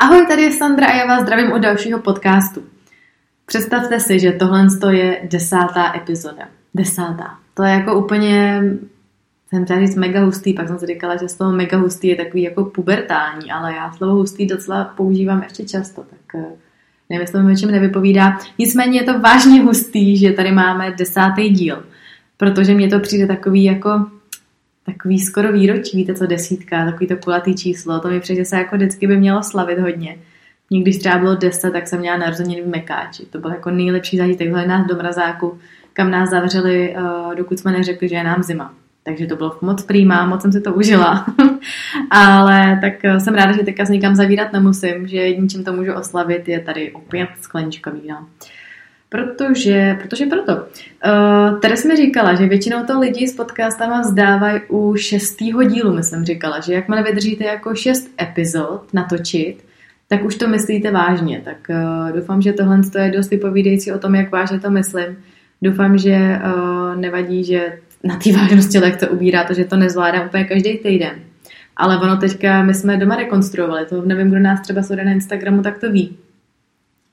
Ahoj, tady je Sandra a já vás zdravím u dalšího podcastu. Představte si, že tohle je desátá epizoda. Desátá. To je jako úplně, jsem chtěla říct mega hustý, pak jsem si říkala, že slovo mega hustý je takový jako pubertální, ale já slovo hustý docela používám ještě často, tak eh, nevím, jestli mi čem nevypovídá. Nicméně je to vážně hustý, že tady máme desátý díl, protože mně to přijde takový jako takový skoro výročí, víte co, desítka, takový to kulatý číslo, to mi přijde, že se jako vždycky by mělo slavit hodně. Mně když třeba bylo 10, tak jsem měla narozeniny v Mekáči. To byl jako nejlepší zážitek. Hledali nás do mrazáku, kam nás zavřeli, uh, dokud jsme neřekli, že je nám zima. Takže to bylo moc prýmá, moc jsem si to užila. Ale tak eh, jsem ráda, že teďka s nikam zavírat nemusím, že jedním, čím to můžu oslavit, je tady opět sklenička vína. Protože, protože proto. Uh, tady jsme říkala, že většinou to lidi s podcastama vzdávají u šestýho dílu, myslím říkala, že jakmile vydržíte jako šest epizod natočit, tak už to myslíte vážně. Tak uh, doufám, že tohle je dost vypovídající o tom, jak vážně to myslím. Doufám, že uh, nevadí, že na té vážnosti lehce ubírá to, že to nezvládám úplně každý týden. Ale ono teďka, my jsme doma rekonstruovali, to nevím, kdo nás třeba sleduje na Instagramu, tak to ví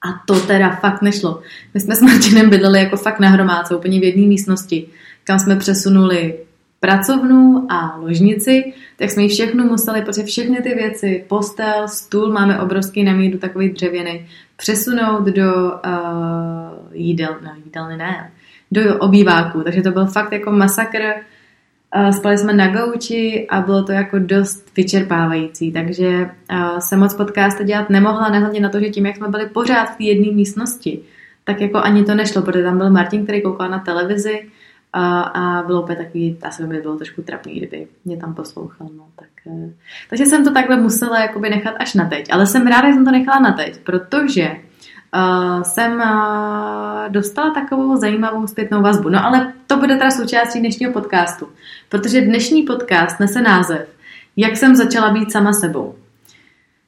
a to teda fakt nešlo. My jsme s Martinem bydleli jako fakt na hromádce, úplně v jedné místnosti, kam jsme přesunuli pracovnu a ložnici, tak jsme ji všechno museli, protože všechny ty věci, postel, stůl, máme obrovský namíru takový dřevěný, přesunout do uh, jídel, no jídelny ne, do obýváku. Takže to byl fakt jako masakr Spali jsme na gauči a bylo to jako dost vyčerpávající, takže jsem moc podcasty dělat nemohla, nehledně na to, že tím, jak jsme byli pořád v té jedné místnosti, tak jako ani to nešlo, protože tam byl Martin, který koukal na televizi a, a bylo úplně takový, asi by bylo trošku trapný, kdyby mě tam poslouchal. No, tak, takže jsem to takhle musela jakoby nechat až na teď. Ale jsem ráda, že jsem to nechala na teď, protože jsem uh, dostala takovou zajímavou zpětnou vazbu. No ale to bude teda součástí dnešního podcastu, protože dnešní podcast nese název Jak jsem začala být sama sebou.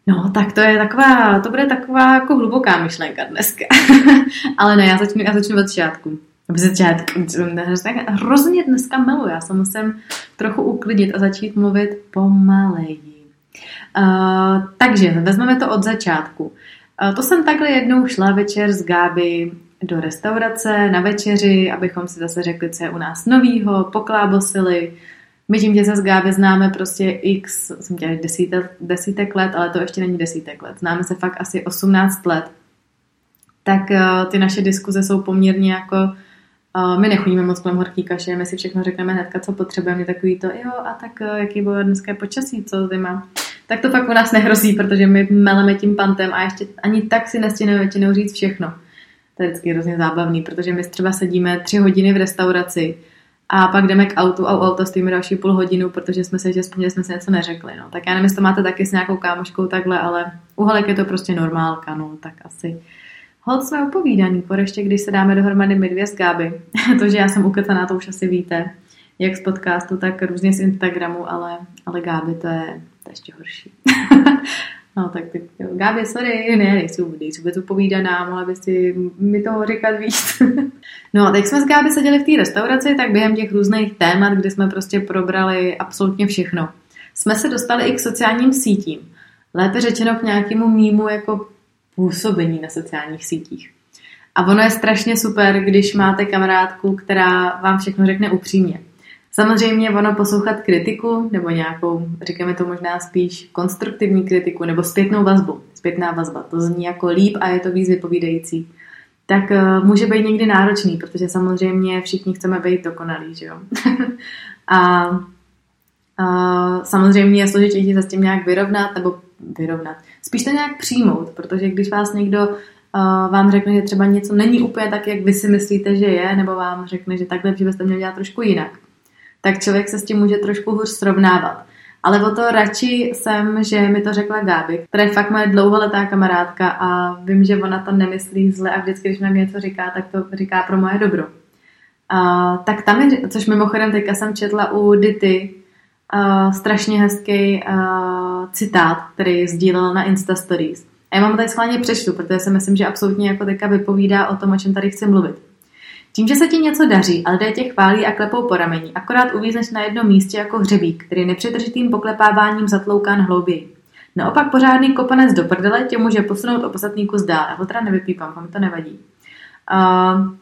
No, tak to je taková, to bude taková jako hluboká myšlenka dneska. ale ne, já začnu, já začnu od začátku. Začátku, hrozně dneska milu, já se musím trochu uklidit a začít mluvit pomaleji. Uh, takže vezmeme to od začátku. To jsem takhle jednou šla večer s Gáby do restaurace na večeři, abychom si zase řekli, co je u nás novýho, poklábosili. My tím, že se s Gáby známe prostě x, jsem dělala desítek, desítek let, ale to ještě není desítek let. Známe se fakt asi 18 let. Tak uh, ty naše diskuze jsou poměrně jako uh, my nechodíme moc kolem horký kaše, my si všechno řekneme hnedka, co potřebujeme, takový to, jo, a tak uh, jaký bylo dneska počasí, co zima tak to fakt u nás nehrozí, protože my meleme tím pantem a ještě ani tak si nestěneme většinou říct všechno. To je vždycky hrozně zábavný, protože my třeba sedíme tři hodiny v restauraci a pak jdeme k autu a u auta stojíme další půl hodinu, protože jsme se, že jsme si něco neřekli. No. Tak já nevím, jestli to máte taky s nějakou kámoškou takhle, ale u Halek je to prostě normálka, no, tak asi. Hold jsme upovídaný, ještě když se dáme dohromady my dvě z Gáby. to, že já jsem ukecená, to už asi víte, jak z podcastu, tak různě z Instagramu, ale, ale Gáby to je, to je ještě horší. no tak ty, jo, Gábě, sorry, ne, nejsou, nejsou vůbec upovídaná, mohla by si mi toho říkat víc. no a teď jsme s Gáby seděli v té restauraci, tak během těch různých témat, kdy jsme prostě probrali absolutně všechno, jsme se dostali i k sociálním sítím. Lépe řečeno k nějakému mýmu jako působení na sociálních sítích. A ono je strašně super, když máte kamarádku, která vám všechno řekne upřímně. Samozřejmě ono poslouchat kritiku, nebo nějakou, říkáme to možná spíš konstruktivní kritiku, nebo zpětnou vazbu. Zpětná vazba, to zní jako líp a je to víc vypovídající. Tak uh, může být někdy náročný, protože samozřejmě všichni chceme být dokonalí, že jo? a uh, samozřejmě je složitější se s tím nějak vyrovnat, nebo vyrovnat. Spíš to nějak přijmout, protože když vás někdo uh, vám řekne, že třeba něco není úplně tak, jak vy si myslíte, že je, nebo vám řekne, že takhle, že byste měli dělat trošku jinak, tak člověk se s tím může trošku hůř srovnávat. Ale o to radši jsem, že mi to řekla Gáby, která je fakt moje dlouholetá kamarádka a vím, že ona to nemyslí zle a vždycky, když mi něco říká, tak to říká pro moje dobro. Uh, tak tam je, což mimochodem teďka jsem četla u Dity, uh, strašně hezký uh, citát, který sdílel na Insta Stories. A já mám tady schválně přečtu, protože si myslím, že absolutně jako teďka vypovídá o tom, o čem tady chci mluvit. Tím, že se ti něco daří a lidé tě chválí a klepou po rameni, akorát uvízneš na jednom místě jako hřebík, který nepřetržitým poklepáváním zatloukán hlouběji. Naopak pořádný kopanec do prdele tě může posunout o poslední kus dál. Já ho teda nevypípám, mi to nevadí. Uh,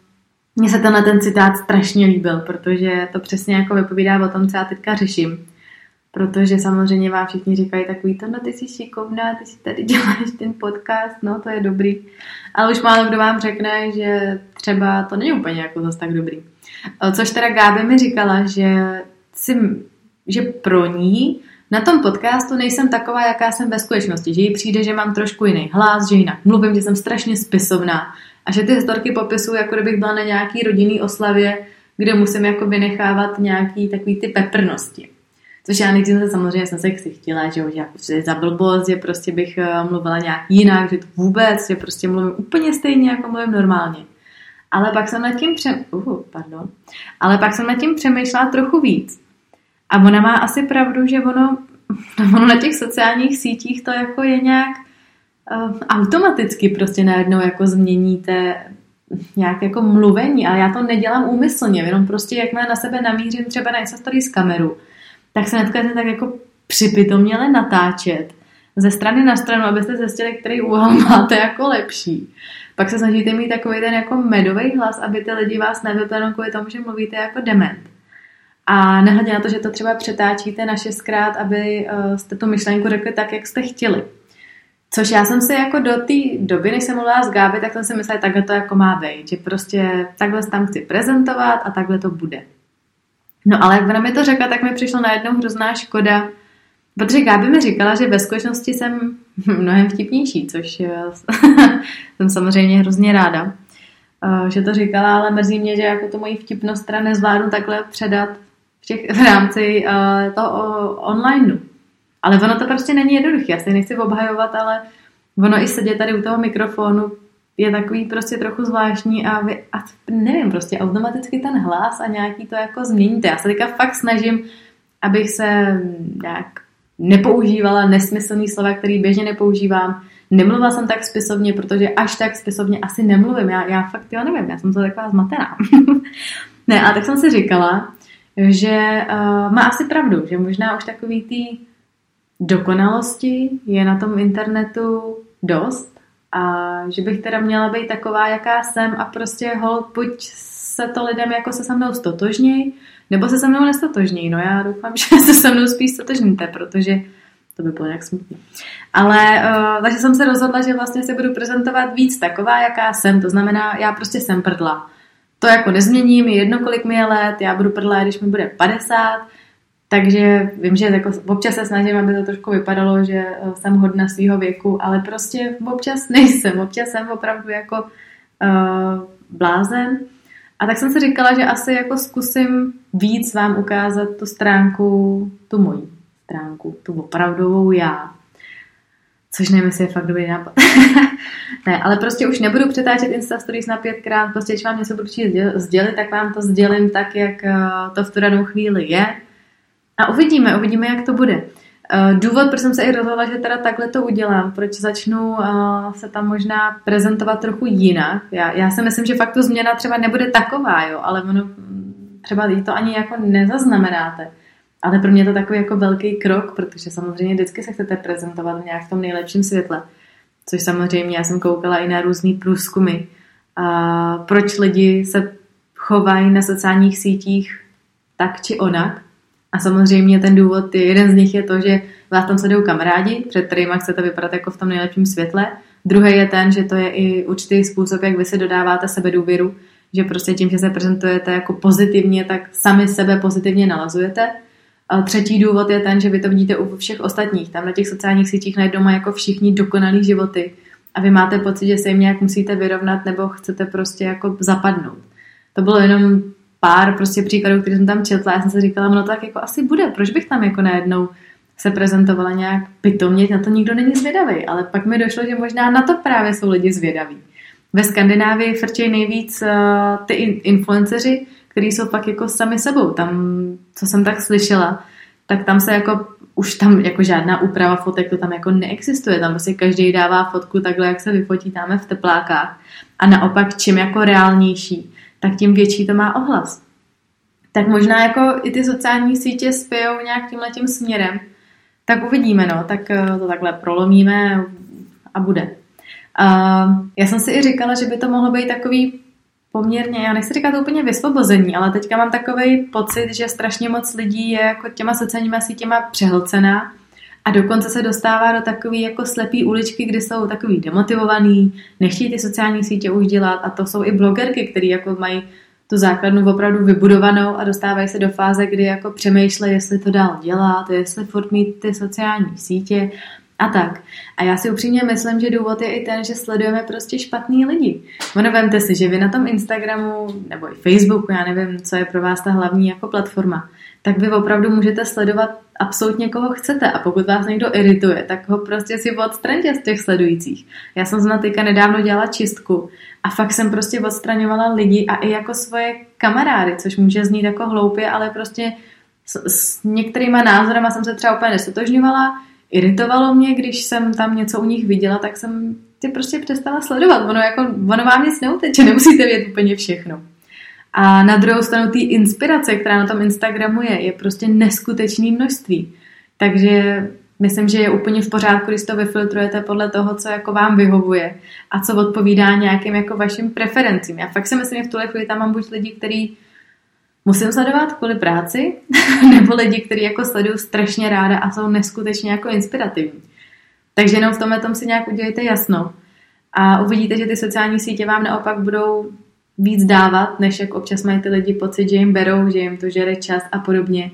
mně se tenhle ten citát strašně líbil, protože to přesně jako vypovídá o tom, co já teďka řeším. Protože samozřejmě vám všichni říkají takový to, no ty jsi šikovná, ty si tady děláš ten podcast, no to je dobrý. Ale už málo kdo vám řekne, že třeba to není úplně jako zase tak dobrý. Což teda Gáby mi říkala, že, si, že pro ní na tom podcastu nejsem taková, jaká jsem ve skutečnosti. Že jí přijde, že mám trošku jiný hlas, že jinak mluvím, že jsem strašně spisovná. A že ty historky popisuju, jako kdybych byla na nějaký rodinný oslavě, kde musím jako vynechávat nějaký takový ty peprnosti. Což já nejdřív samozřejmě jsem se chtěla, že, že jako za blbost, že prostě bych eh, mluvila nějak jinak, že to vůbec, že prostě mluvím úplně stejně, jako mluvím normálně. Ale pak jsem nad tím pře... uh, pardon. Ale pak jsem nad tím přemýšlela trochu víc. A ona má asi pravdu, že ono, ono na těch sociálních sítích to jako je nějak uh, automaticky prostě najednou jako změníte nějak jako mluvení, ale já to nedělám úmyslně, jenom prostě jak na sebe namířím třeba na Insta z kameru, tak se netkajte tak jako připitomněle natáčet ze strany na stranu, abyste zjistili, který úhel máte jako lepší. Pak se snažíte mít takový ten jako medový hlas, aby ty lidi vás nevyplenou kvůli tomu, že mluvíte jako dement. A nehledě na to, že to třeba přetáčíte na šestkrát, aby uh, jste tu myšlenku řekli tak, jak jste chtěli. Což já jsem si jako do té doby, než jsem mluvila s Gáby, tak jsem si myslela, takhle to jako má být. Že prostě takhle tam chci prezentovat a takhle to bude. No ale jak ona mi to řekla, tak mi přišla najednou hrozná škoda, protože Gáby mi říkala, že ve skutečnosti jsem mnohem vtipnější, což eh, jsem samozřejmě hrozně ráda, eh, že to říkala, ale mrzí mě, že jako to moji vtipnost teda nezvládnu takhle předat v, těch, v rámci uh, toho onlineu. Ale ono to prostě není jednoduché. Já se nechci obhajovat, ale ono i sedět tady u toho mikrofonu je takový prostě trochu zvláštní a, vy, a nevím, prostě automaticky ten hlas a nějaký to jako změníte. Já se teďka fakt snažím, abych se nějak nepoužívala nesmyslný slova, který běžně nepoužívám. Nemluvila jsem tak spisovně, protože až tak spisovně asi nemluvím. Já, já fakt, jo, nevím, já jsem to taková zmatená. ne, a tak jsem si říkala, že uh, má asi pravdu, že možná už takový ty dokonalosti je na tom internetu dost a že bych teda měla být taková, jaká jsem a prostě hold, buď se to lidem jako se se mnou stotožněj, nebo se se mnou nestotožněj. No já doufám, že se se mnou spíš stotožníte, protože to by bylo nějak smutné. Ale uh, takže jsem se rozhodla, že vlastně se budu prezentovat víc taková, jaká jsem. To znamená, já prostě jsem prdla. To jako nezměním, je jedno, kolik mi je let, já budu prdla, když mi bude 50, takže vím, že jako občas se snažím, aby to trošku vypadalo, že eh, jsem hodna svého věku, ale prostě občas nejsem. Občas jsem opravdu jako uh, blázen. A tak jsem si říkala, že asi jako zkusím víc vám ukázat tu stránku, tu moji stránku, tu opravdovou já. Což nevím, jestli je fakt dobrý nápad. ne, ale prostě už nebudu přetáčet Insta Stories na pětkrát, prostě když vám něco budu sdělit, tak vám to sdělím tak, jak eh, to v tu danou chvíli je a uvidíme, uvidíme, jak to bude. Eh, důvod, proč jsem se i rozhodla, že teda takhle to udělám, proč začnu uh, se tam možná prezentovat trochu jinak. Já, já si myslím, že fakt tu změna třeba nebude taková, jo, ale ono mm, třeba to ani jako nezaznamenáte. Ale pro mě to takový jako velký krok, protože samozřejmě vždycky se chcete prezentovat nějak v tom nejlepším světle. Což samozřejmě já jsem koukala i na různý průzkumy. A proč lidi se chovají na sociálních sítích tak či onak. A samozřejmě ten důvod, jeden z nich je to, že vás tam sledují kamarádi, před kterými chcete vypadat jako v tom nejlepším světle. Druhý je ten, že to je i určitý způsob, jak vy si dodáváte sebe důvěru, že prostě tím, že se prezentujete jako pozitivně, tak sami sebe pozitivně nalazujete. A třetí důvod je ten, že vy to vidíte u všech ostatních. Tam na těch sociálních sítích najdou jako všichni dokonalý životy a vy máte pocit, že se jim nějak musíte vyrovnat nebo chcete prostě jako zapadnout. To bylo jenom pár prostě příkladů, které jsem tam četla, já jsem si říkala, no tak jako asi bude, proč bych tam jako najednou se prezentovala nějak pitomně, na to nikdo není zvědavý, ale pak mi došlo, že možná na to právě jsou lidi zvědaví. Ve Skandinávii frčejí nejvíc uh, ty influenceři, kteří jsou pak jako sami sebou. Tam, co jsem tak slyšela, tak tam se jako už tam jako žádná úprava fotek to tam jako neexistuje. Tam prostě každý dává fotku takhle, jak se vyfotí v teplákách. A naopak, čím jako reálnější, tak tím větší to má ohlas. Tak možná jako i ty sociální sítě spějou nějak tímhle tím směrem. Tak uvidíme, no. Tak eh, to takhle prolomíme a bude. Uh, já jsem si i říkala, že by to mohlo být takový poměrně, já nechci říkat úplně vysvobození, ale teďka mám takový pocit, že strašně moc lidí je jako těma sociálníma sítěma přehlcená a dokonce se dostává do takové jako slepý uličky, kdy jsou takový demotivovaný, nechtějí ty sociální sítě už dělat a to jsou i blogerky, které jako mají tu základnu opravdu vybudovanou a dostávají se do fáze, kdy jako přemýšlejí, jestli to dál dělat, jestli furt mít ty sociální sítě a tak. A já si upřímně myslím, že důvod je i ten, že sledujeme prostě špatný lidi. Ono vemte si, že vy na tom Instagramu nebo i Facebooku, já nevím, co je pro vás ta hlavní jako platforma, tak vy opravdu můžete sledovat absolutně koho chcete a pokud vás někdo irituje, tak ho prostě si odstraňte z těch sledujících. Já jsem zna teďka nedávno dělala čistku a fakt jsem prostě odstraňovala lidi a i jako svoje kamarády, což může znít jako hloupě, ale prostě s, s některýma názorama jsem se třeba úplně nesotožňovala, iritovalo mě, když jsem tam něco u nich viděla, tak jsem ty prostě přestala sledovat. Ono, jako, ono vám nic neuteče, nemusíte vědět úplně všechno. A na druhou stranu té inspirace, která na tom Instagramu je, je prostě neskutečné množství. Takže myslím, že je úplně v pořádku, když to vyfiltrujete podle toho, co jako vám vyhovuje a co odpovídá nějakým jako vašim preferencím. Já fakt si myslím, že v tuhle chvíli tam mám buď lidi, kteří musím sledovat kvůli práci, nebo lidi, kteří jako sledují strašně ráda a jsou neskutečně jako inspirativní. Takže jenom v tomhle tom si nějak udělejte jasno. A uvidíte, že ty sociální sítě vám naopak budou víc dávat, než jak občas mají ty lidi pocit, že jim berou, že jim to žere čas a podobně.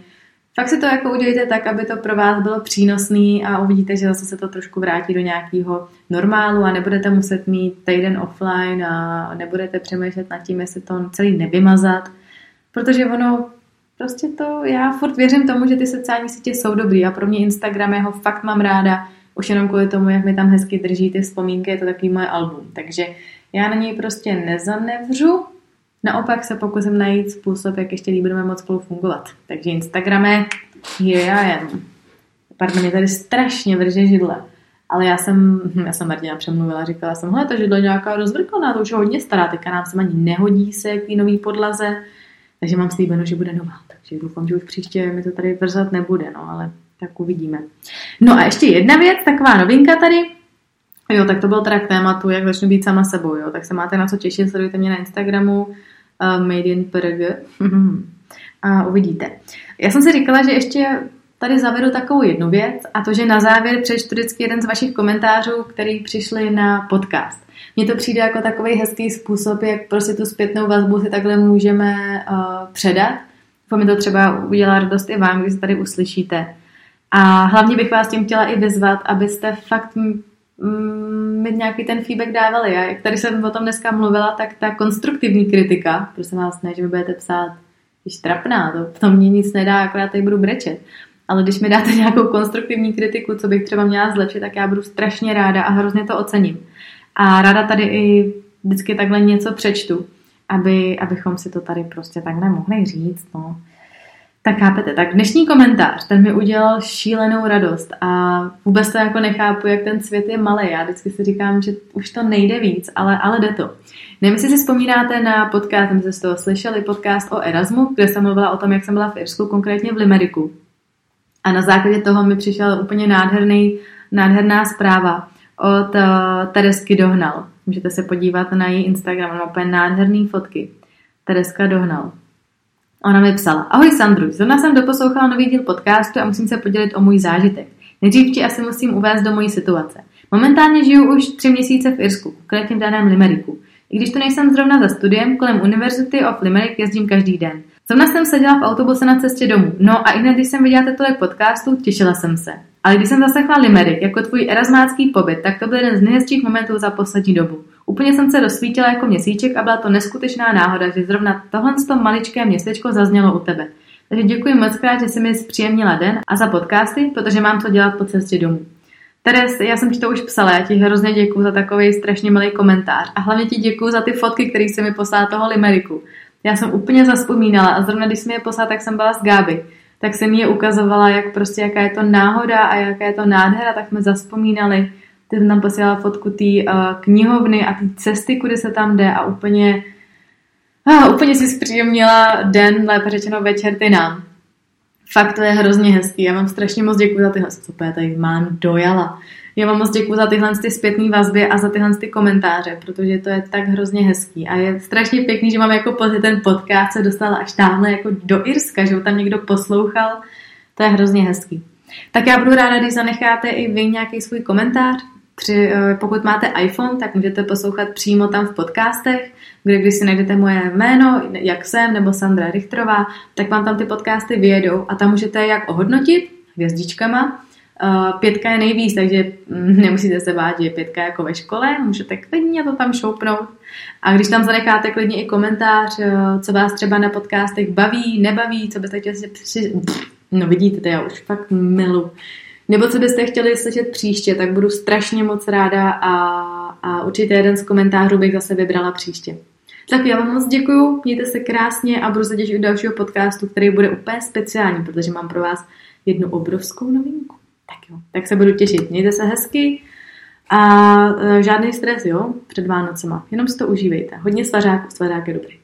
Fakt si to jako udělejte tak, aby to pro vás bylo přínosný a uvidíte, že zase se to trošku vrátí do nějakého normálu a nebudete muset mít týden offline a nebudete přemýšlet nad tím, jestli to celý nevymazat, Protože ono, prostě to, já furt věřím tomu, že ty sociální sítě jsou dobrý a pro mě Instagram, jeho fakt mám ráda, už jenom kvůli tomu, jak mi tam hezky drží ty vzpomínky, je to takový moje album. Takže já na něj prostě nezanevřu, naopak se pokusím najít způsob, jak ještě líp budeme moc spolu fungovat. Takže Instagrame, here I am. Pardon, mě tady strašně vrže židle. Ale já jsem, hm, já jsem Martina přemluvila, říkala jsem, hele, to židlo je nějaká rozvrkolná, to už je hodně stará, teďka nám se ani nehodí se k nový podlaze. Takže mám slíbeno, že bude nová. Takže doufám, že už příště mi to tady vrzat nebude, no ale tak uvidíme. No a ještě jedna věc, taková novinka tady. Jo, tak to bylo teda k tématu, jak začnu být sama sebou, jo. Tak se máte na co těšit, sledujte mě na Instagramu uh, Made in PRG a uvidíte. Já jsem si říkala, že ještě tady zavedu takovou jednu věc a to, že na závěr přečtu vždycky jeden z vašich komentářů, který přišli na podcast. Mně to přijde jako takový hezký způsob, jak prostě tu zpětnou vazbu si takhle můžeme uh, předat. To mi to třeba udělá radost i vám, když tady uslyšíte. A hlavně bych vás tím chtěla i vyzvat, abyste fakt mi nějaký ten feedback dávali. A jak tady jsem o tom dneska mluvila, tak ta konstruktivní kritika, prosím vás, ne, že mi budete psát, když trapná, to, to mě nic nedá, akorát tady budu brečet. Ale když mi dáte nějakou konstruktivní kritiku, co bych třeba měla zlepšit, tak já budu strašně ráda a hrozně to ocením. A ráda tady i vždycky takhle něco přečtu, aby, abychom si to tady prostě takhle mohli říct. No. Tak chápete, tak dnešní komentář, ten mi udělal šílenou radost a vůbec to jako nechápu, jak ten svět je malý. Já vždycky si říkám, že už to nejde víc, ale, ale jde to. Nevím, jestli si vzpomínáte na podcast, jste z toho slyšeli, podcast o Erasmu, kde jsem mluvila o tom, jak jsem byla v Irsku, konkrétně v Limeriku. A na základě toho mi přišel úplně nádherný, nádherná zpráva od uh, Teresky Dohnal. Můžete se podívat na její Instagram, má úplně nádherné fotky. Tereska Dohnal. Ona mi psala, ahoj Sandru, zrovna jsem doposlouchala nový díl podcastu a musím se podělit o můj zážitek. Nejdřív ti asi musím uvést do mojí situace. Momentálně žiju už tři měsíce v Irsku, konkrétně v daném Limeriku. I když tu nejsem zrovna za studiem, kolem University of Limerick jezdím každý den. Zrovna jsem seděla v autobuse na cestě domů. No a i hned, když jsem viděla tohle podcastu, těšila jsem se. Ale když jsem zaslechla Limerick jako tvůj erasmácký pobyt, tak to byl jeden z nejhezčích momentů za poslední dobu. Úplně jsem se rozsvítila jako měsíček a byla to neskutečná náhoda, že zrovna tohle to maličké městečko zaznělo u tebe. Takže děkuji moc krát, že jsi mi zpříjemnila den a za podcasty, protože mám co dělat po cestě domů. Teres, já jsem ti to už psala, já ti hrozně děkuji za takový strašně milý komentář a hlavně ti děkuji za ty fotky, které jsi mi poslala toho limeriku. Já jsem úplně zaspomínala a zrovna když jsi mi je poslala, tak jsem byla s Gáby. Tak jsem mi je ukazovala, jak prostě jaká je to náhoda a jaká je to nádhera, tak jsme zaspomínali. Ty tam posílala fotku té uh, knihovny a té cesty, kudy se tam jde a úplně, uh, úplně si zpříjemnila den, lépe řečeno večer ty nám. Fakt to je hrozně hezký. Já vám strašně moc děkuji za tyhle, super, tady mám dojala. Já vám moc děkuji za tyhle ty zpětné vazby a za tyhle ty komentáře, protože to je tak hrozně hezký. A je strašně pěkný, že mám jako pocit, ten podcast se dostal až tamhle jako do Irska, že ho tam někdo poslouchal. To je hrozně hezký. Tak já budu ráda, když zanecháte i vy nějaký svůj komentář. Při, eh, pokud máte iPhone, tak můžete poslouchat přímo tam v podcastech, kde když si najdete moje jméno, jak jsem, nebo Sandra Richterová, tak vám tam ty podcasty vyjedou a tam můžete jak ohodnotit hvězdičkama, Uh, pětka je nejvíc, takže mm, nemusíte se bát, že je pětka jako ve škole, můžete klidně to tam šoupnout. A když tam zanecháte klidně i komentář, uh, co vás třeba na podcastech baví, nebaví, co byste chtěli si při... No vidíte, to já už fakt milu. Nebo co byste chtěli slyšet příště, tak budu strašně moc ráda a, a určitě jeden z komentářů bych zase vybrala příště. Tak já vám moc děkuju, mějte se krásně a budu se těšit u dalšího podcastu, který bude úplně speciální, protože mám pro vás jednu obrovskou novinku. Tak jo, tak se budu těšit. Mějte se hezky a e, žádný stres, jo, před Vánocema. Jenom si to užívejte. Hodně svařáků, svařák je dobrý.